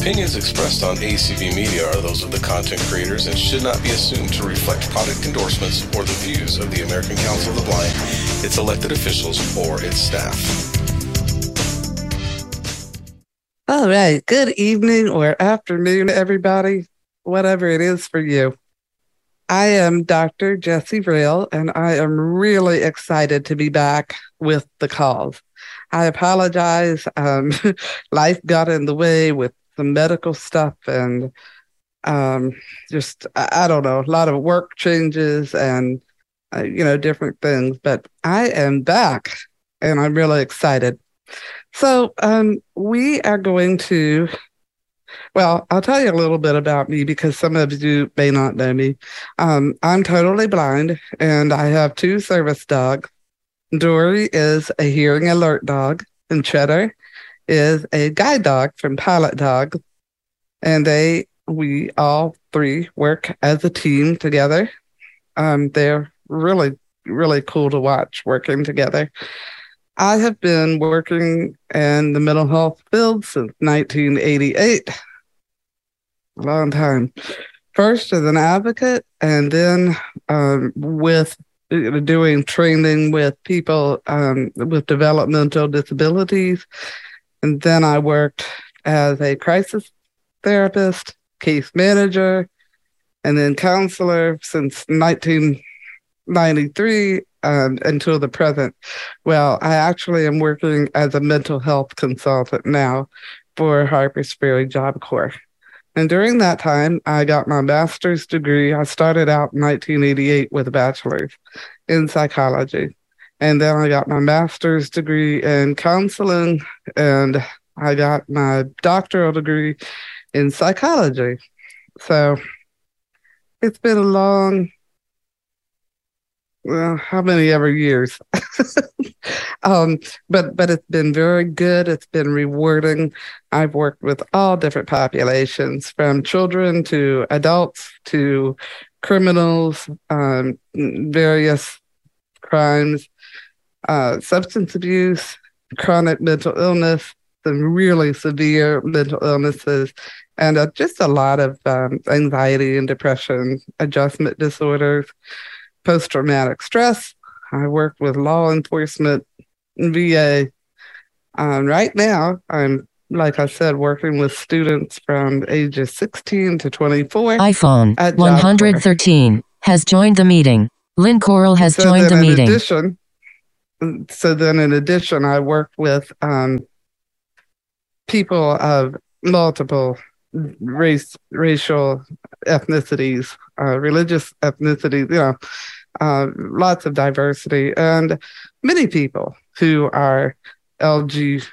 opinions expressed on ACB Media are those of the content creators and should not be assumed to reflect product endorsements or the views of the American Council of the Blind, its elected officials, or its staff. All right. Good evening or afternoon, everybody, whatever it is for you. I am Dr. Jessie Rail, and I am really excited to be back with the calls. I apologize. Um, life got in the way with some medical stuff and um, just, I, I, don't know, a lot of work changes and, uh, you know, different things. But I am back and I'm really excited. So um, we are going to well, I'll tell you a little bit about me because some of you may not know me. Um, I'm totally blind and I have two service dogs. Dory is a hearing alert dog, and Cheddar is a guide dog from Pilot Dogs. And they, we all three work as a team together. Um, they're really, really cool to watch working together. I have been working in the mental health field since 1988. A long time. First as an advocate, and then um, with doing training with people um, with developmental disabilities. And then I worked as a crisis therapist, case manager, and then counselor since 1993 um, until the present. Well, I actually am working as a mental health consultant now for Harpers Ferry Job Corps. And during that time, I got my master's degree. I started out in 1988 with a bachelor's in psychology. And then I got my master's degree in counseling and I got my doctoral degree in psychology. So it's been a long well, how many ever years? um, but but it's been very good. It's been rewarding. I've worked with all different populations, from children to adults to criminals, um, various crimes, uh, substance abuse, chronic mental illness, some really severe mental illnesses, and uh, just a lot of um, anxiety and depression, adjustment disorders post traumatic stress. I work with law enforcement, VA. Um, right now, I'm, like I said, working with students from ages 16 to 24. iPhone 113 has joined the meeting. Lynn Coral has so joined the meeting. Addition, so then, in addition, I work with um, people of multiple race, racial ethnicities, uh, religious ethnicities, you know, uh, lots of diversity, and many people who are LGBTQ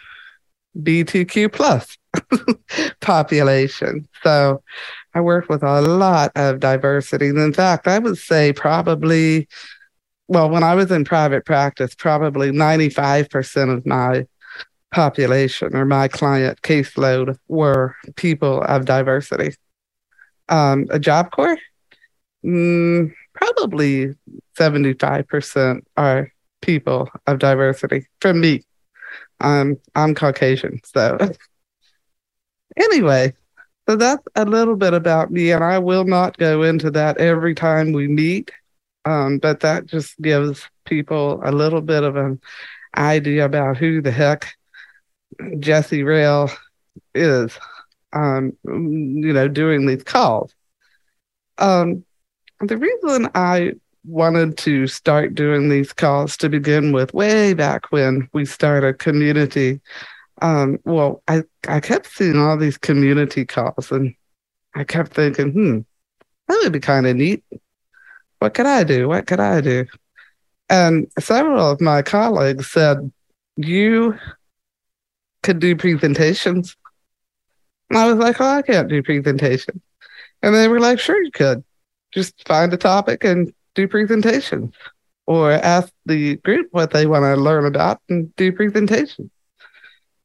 plus population. So I work with a lot of diversity. In fact, I would say probably, well, when I was in private practice, probably 95% of my population or my client caseload were people of diversity. Um, a Job Corps, mm, probably 75% are people of diversity from me. I'm I'm Caucasian. So anyway, so that's a little bit about me, and I will not go into that every time we meet. Um, but that just gives people a little bit of an idea about who the heck Jesse Rail is, um, you know, doing these calls. Um, the reason I wanted to start doing these calls to begin with, way back when we started community, um, well, I, I kept seeing all these community calls and I kept thinking, hmm, that would be kind of neat. What could I do? What could I do? And several of my colleagues said, you could do presentations. And I was like, oh, I can't do presentations. And they were like, sure, you could. Just find a topic and do presentations or ask the group what they want to learn about and do presentations.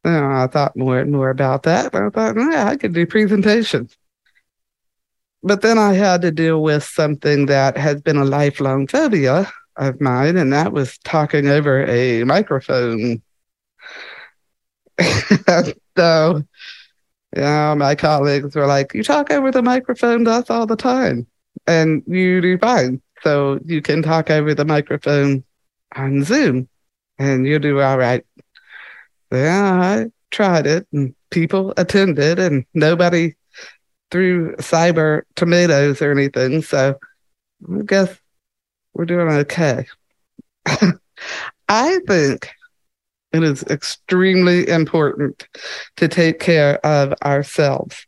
And I thought more and more about that. I thought, yeah, I could do presentations. But then I had to deal with something that has been a lifelong phobia of mine, and that was talking over a microphone. so Yeah, my colleagues were like, "You talk over the microphone to us all the time, and you do fine. So you can talk over the microphone on Zoom, and you do all right." Yeah, I tried it, and people attended, and nobody threw cyber tomatoes or anything. So I guess we're doing okay. I think it is extremely important to take care of ourselves.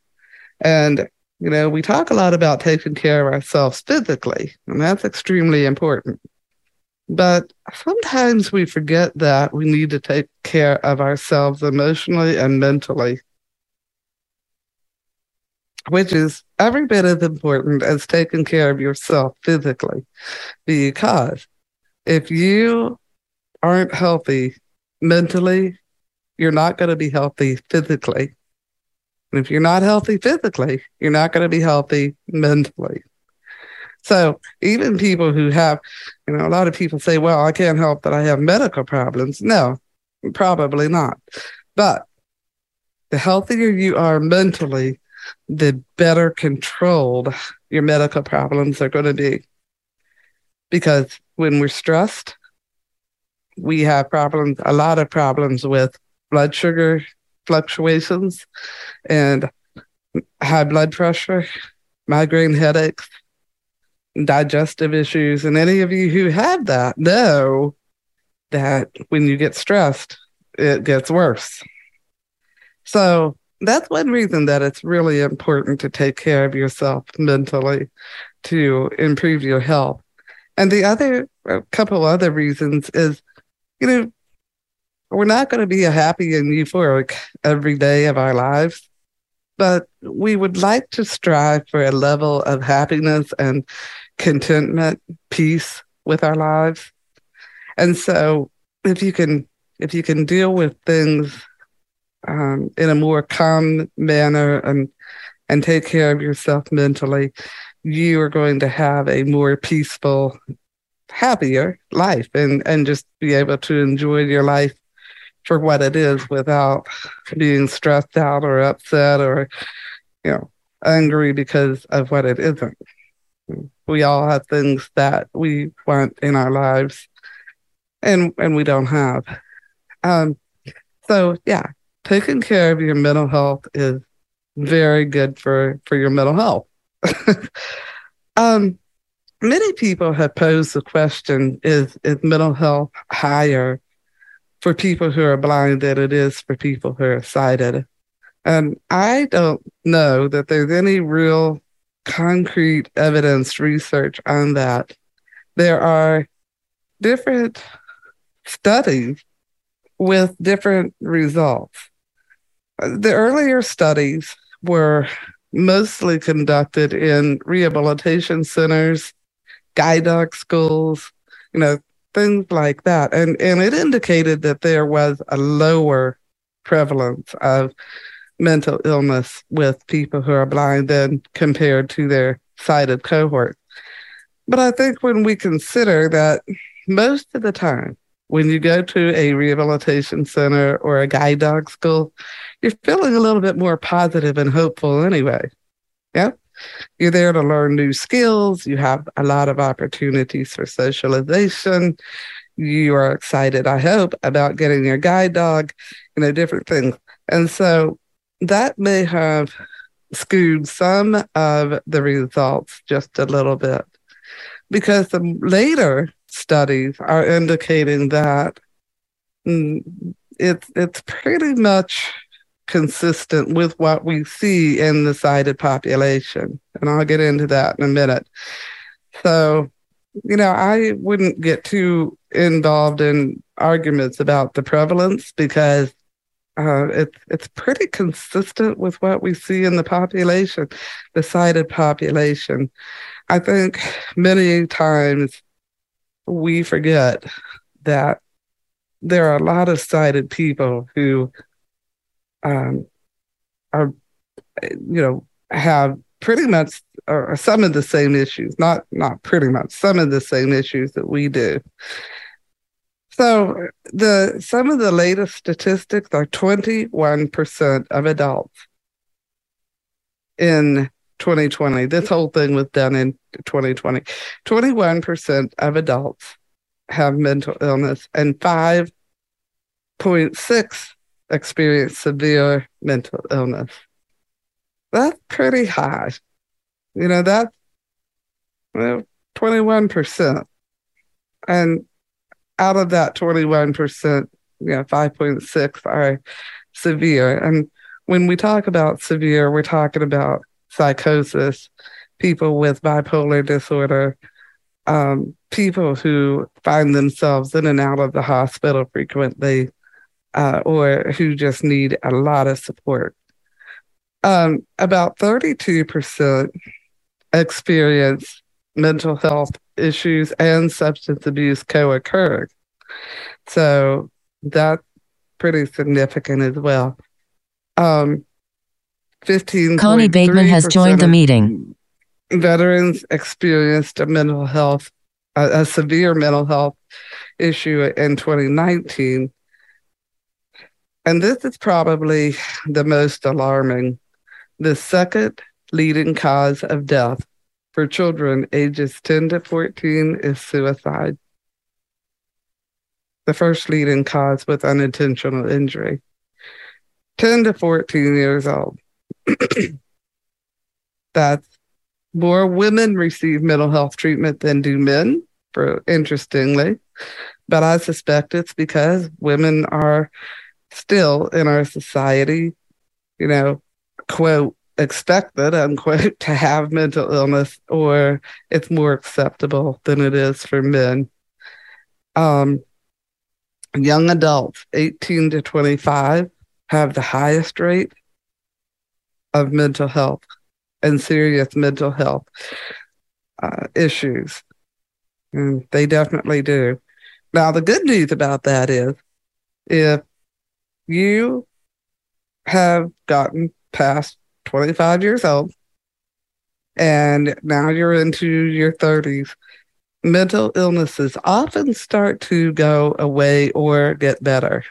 And, you know, we talk a lot about taking care of ourselves physically, and that's extremely important. But sometimes we forget that we need to take care of ourselves emotionally and mentally, which is every bit as important as taking care of yourself physically. Because if you aren't healthy mentally, you're not going to be healthy physically. And if you're not healthy physically, you're not going to be healthy mentally. So even people who have, you know, a lot of people say, well, I can't help that I have medical problems. No, probably not. But the healthier you are mentally, the better controlled your medical problems are going to be. Because when we're stressed, we have problems, a lot of problems with blood sugar fluctuations and high blood pressure, migraine headaches, digestive issues. And any of you who have that know that when you get stressed, it gets worse. So that's one reason that it's really important to take care of yourself mentally to improve your health. And the other, a couple other reasons is you know, we're not going to be happy and euphoric every day of our lives, but we would like to strive for a level of happiness and contentment, peace with our lives. And so if you can if you can deal with things um, in a more calm manner and and take care of yourself mentally, you are going to have a more peaceful happier life and and just be able to enjoy your life for what it is without being stressed out or upset or you know angry because of what it isn't. We all have things that we want in our lives and and we don't have. Um so yeah taking care of your mental health is very good for for your mental health um Many people have posed the question is, is mental health higher for people who are blind than it is for people who are sighted? And I don't know that there's any real concrete evidence research on that. There are different studies with different results. The earlier studies were mostly conducted in rehabilitation centers guide dog schools, you know, things like that. And and it indicated that there was a lower prevalence of mental illness with people who are blind than compared to their sighted cohort. But I think when we consider that most of the time, when you go to a rehabilitation center or a guide dog school, you're feeling a little bit more positive and hopeful anyway. Yeah. You're there to learn new skills. You have a lot of opportunities for socialization. You are excited, I hope, about getting your guide dog, you know, different things. And so that may have skewed some of the results just a little bit because later studies are indicating that mm, it's it's pretty much consistent with what we see in the sighted population. And I'll get into that in a minute. So, you know, I wouldn't get too involved in arguments about the prevalence because uh, it's it's pretty consistent with what we see in the population, the sighted population. I think many times we forget that there are a lot of sighted people who um, are, you know, have pretty much or some of the same issues, not not pretty much, some of the same issues that we do. So the some of the latest statistics are 21% of adults in 2020. This whole thing was done in 2020. 21% of adults have mental illness, and 5.6 experience severe mental illness. That's pretty high. You know, that's well, 21%. And out of that 21%, you know, 5.6 are severe. And when we talk about severe, we're talking about psychosis, people with bipolar disorder, um, people who find themselves in and out of the hospital frequently, uh, or who just need a lot of support. Um, about 32% experience mental health issues and substance abuse co occurred. So that's pretty significant as well. Um, 15. Connie Bateman has joined the meeting. Veterans experienced a mental health, a, a severe mental health issue in 2019. And this is probably the most alarming. The second leading cause of death for children ages 10 to 14 is suicide. The first leading cause with unintentional injury. 10 to 14 years old. That's more women receive mental health treatment than do men, for interestingly. But I suspect it's because women are still in our society, you know, quote, expected, unquote, to have mental illness, or it's more acceptable than it is for men. Um, young adults, 18 to 25, have the highest rate of mental health and serious mental health uh, issues. And they definitely do. Now, the good news about that is if you have gotten past 25 years old, and now you're into your 30s, mental illnesses often start to go away or get better.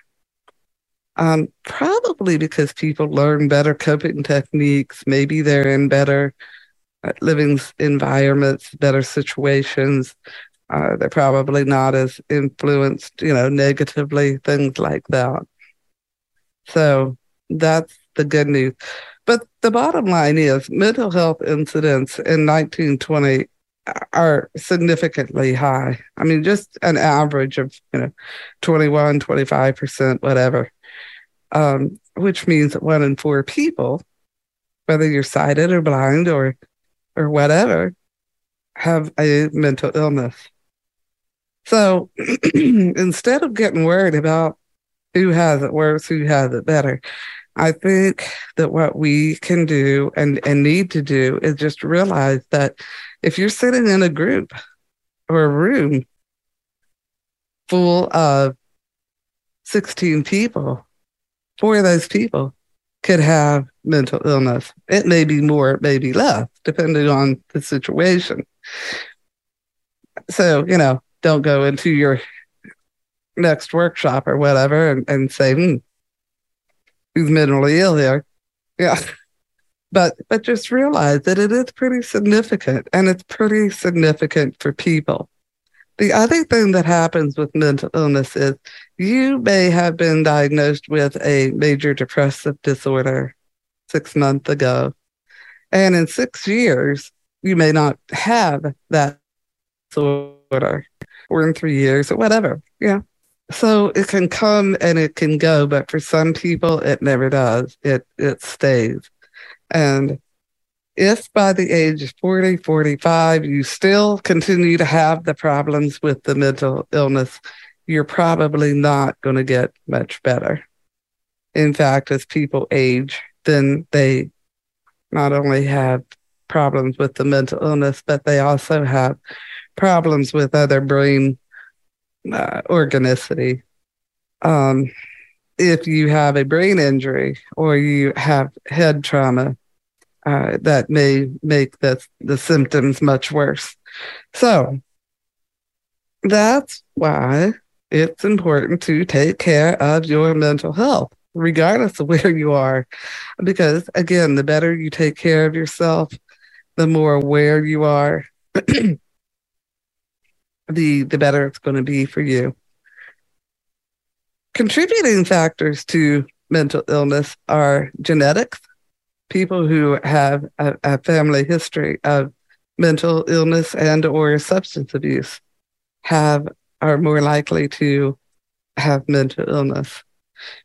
Um, probably because people learn better coping techniques. Maybe they're in better uh, living environments, better situations. Uh, they're probably not as influenced, you know, negatively, things like that. So that's the good news. But the bottom line is mental health incidents in 1920 are significantly high. I mean, just an average of, you know, 21, 25%, whatever, um, which means one in four people, whether you're sighted or blind or, or whatever, have a mental illness. So instead of getting worried about who has it worse, who has it better, I think that what we can do and, and need to do is just realize that if you're sitting in a group or a room full of 16 people, four of those people could have mental illness. It may be more, it may be less, depending on the situation. So, you know, don't go into your next workshop or whatever and, and say, hmm, who's mentally ill here. Yeah. But but just realize that it is pretty significant and it's pretty significant for people. The other thing that happens with mental illness is you may have been diagnosed with a major depressive disorder six months ago. And in six years, you may not have that disorder, or in three years, or whatever. Yeah. So it can come and it can go, but for some people it never does. It it stays. And if by the age of 40, 45, you still continue to have the problems with the mental illness, you're probably not going to get much better. In fact, as people age, then they not only have problems with the mental illness, but they also have problems with other brain uh, organicity. Um, if you have a brain injury or you have head trauma, uh, that may make the, the symptoms much worse. So that's why it's important to take care of your mental health. regardless of where you are. Because again, the better you take care of yourself, the more aware you are, the the better it's going to be for you. Contributing factors to mental illness are genetics. People who have a, a family history of mental illness and or substance abuse have are more likely to have mental illness.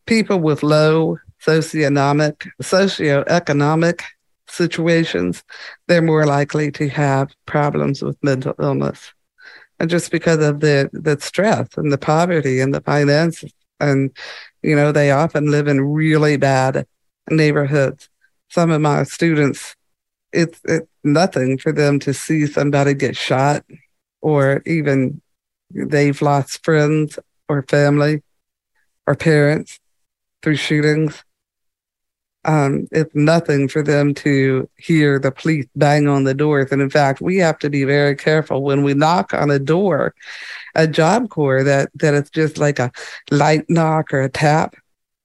People with low socioeconomic socioeconomic situations, they're more likely to have problems with mental illness. And just because of the the stress and the poverty and the finances and you know, they often live in really bad neighborhoods. Some of my students, it's, it's nothing for them to see somebody get shot or even they've lost friends or family or parents through shootings. Um, it's nothing for them to hear the police bang on the doors. And in fact, we have to be very careful when we knock on a door, a job corps, that, that it's just like a light knock or a tap.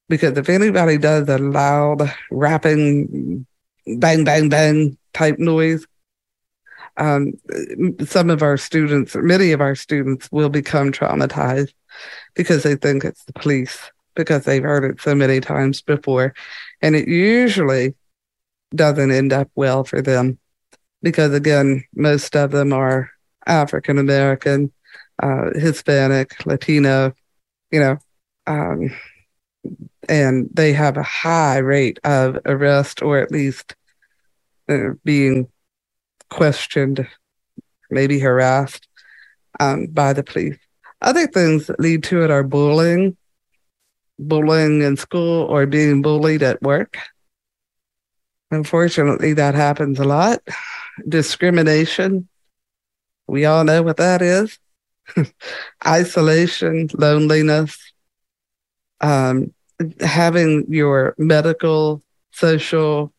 Because if anybody does a loud rapping, bang, bang, bang type noise, um, some of our students, or many of our students will become traumatized because they think it's the police because they've heard it so many times before. And it usually doesn't end up well for them because, again, most of them are African American, uh, Hispanic, Latino, you know, um, and they have a high rate of arrest or at least uh, being questioned, maybe harassed um, by the police. Other things that lead to it are bullying, bullying in school or being bullied at work. Unfortunately, that happens a lot. Discrimination, we all know what that is. Isolation, loneliness, um, having your medical, social,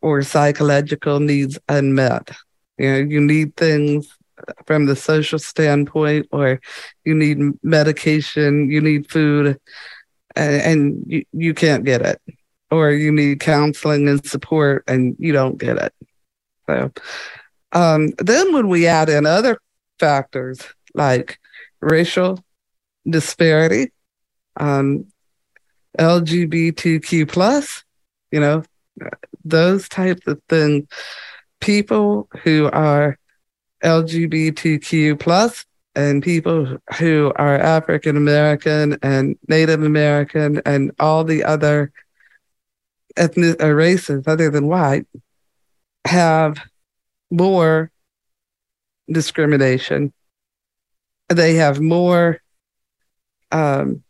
or psychological needs unmet. You know, you need things from the social standpoint, or you need medication, you need food, and, and you, you can't get it, or you need counseling and support and you don't get it. So, um, then when we add in other factors like racial disparity, um, LGBTQ plus, you know, those types of things, people who are LGBTQ plus and people who are African American and Native American and all the other ethnic uh, races other than white have more discrimination. They have more, um,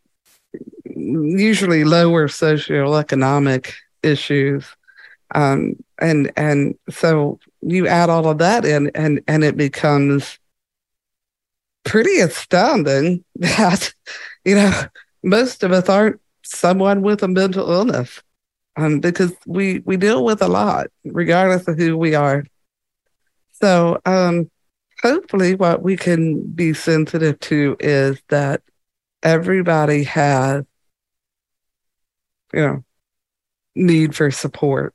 usually lower socioeconomic issues. Um, and and so you add all of that in and and it becomes pretty astounding that, you know, most of us aren't someone with a mental illness um, because we, we deal with a lot, regardless of who we are. So, um, hopefully, what we can be sensitive to is that everybody has, you know, need for support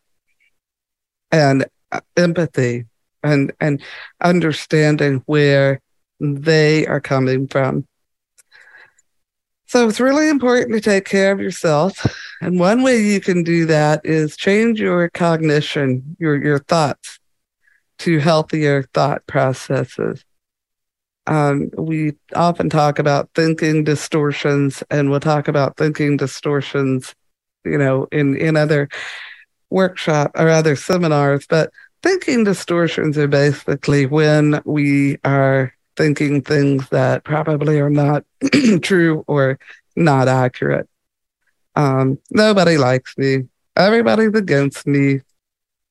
and uh, empathy and and understanding where they are coming from. So it's really important to take care of yourself. And one way you can do that is change your cognition, your, your thoughts to healthier thought processes. Um, we often talk about thinking distortions, and we'll talk about thinking distortions, you know, in, in other workshop or other seminars. But thinking distortions are basically when we are thinking things that probably are not true or not accurate. Um, nobody likes me. Everybody's against me.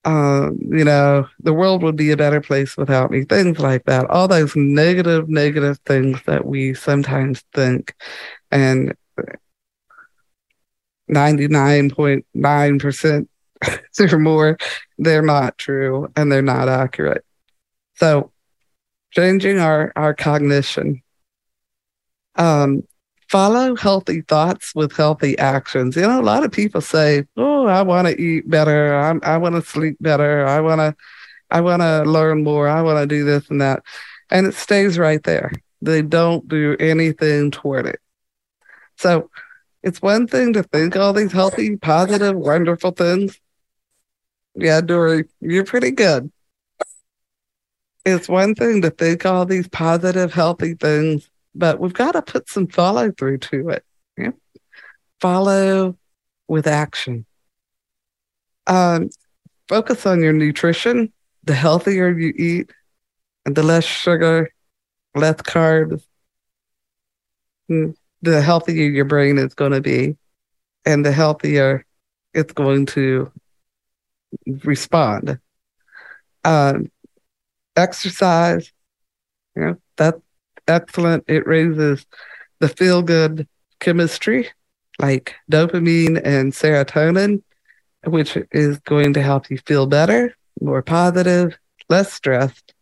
Um, you know, the world would be a better place without me. Things like that. All those negative, negative things that we sometimes think. And 99.9% or more, they're not true and they're not accurate. So changing our, our cognition. Um, follow healthy thoughts with healthy actions. You know, a lot of people say, "Oh, I want to eat better. I'm, I want to sleep better. I want to, I want to learn more. I want to do this and that," and it stays right there. They don't do anything toward it. So, it's one thing to think all these healthy, positive, wonderful things. Yeah, Dory, you're pretty good. It's one thing to think all these positive, healthy things but we've got to put some follow through to it. Yeah? Follow with action. Um, focus on your nutrition. The healthier you eat, and the less sugar, less carbs, mm, the healthier your brain is going to be, and the healthier it's going to respond. Um, exercise, you know, that excellent. It raises the feel good chemistry like dopamine and serotonin, which is going to help you feel better, more positive, less stressed.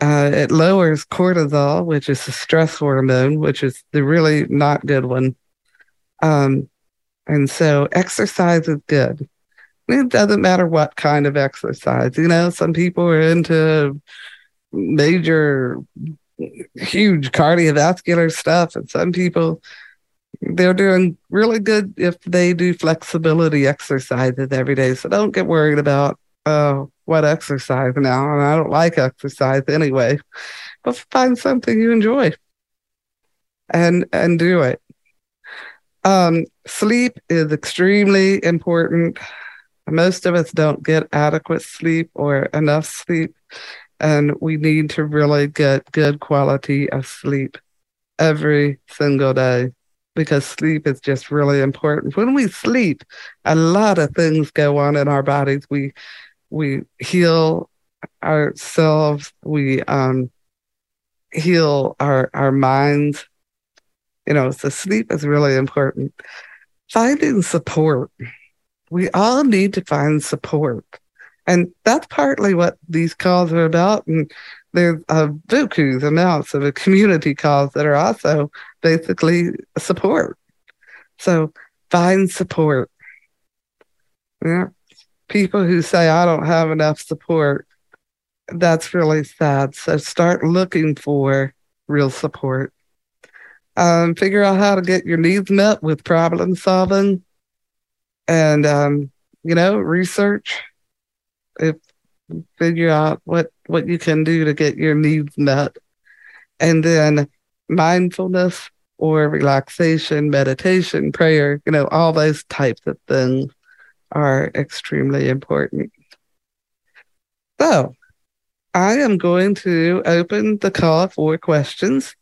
Uh, it lowers cortisol, which is the stress hormone, which is the really not good one. Um, and so exercise is good. It doesn't matter what kind of exercise. You know, some people are into major huge cardiovascular stuff. And some people, they're doing really good if they do flexibility exercises every day. So don't get worried about uh, what exercise now. And I don't like exercise anyway. But find something you enjoy and and do it. Um, sleep is extremely important. Most of us don't get adequate sleep or enough sleep and we need to really get good quality of sleep every single day because sleep is just really important. When we sleep, a lot of things go on in our bodies. We we heal ourselves. We um, heal our our minds. You know, so sleep is really important. Finding support. We all need to find support. And that's partly what these calls are about. And there's uh, bukus amounts of a community calls that are also basically support. So find support. Yeah. People who say, I don't have enough support, that's really sad. So start looking for real support. Um, figure out how to get your needs met with problem solving and, um, you know, research if figure out what what you can do to get your needs met and then mindfulness or relaxation meditation prayer you know all those types of things are extremely important. So i am going to open the call for questions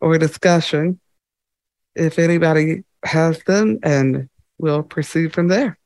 or discussion if anybody has them and we'll proceed from there